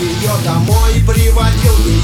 ее домой приводил.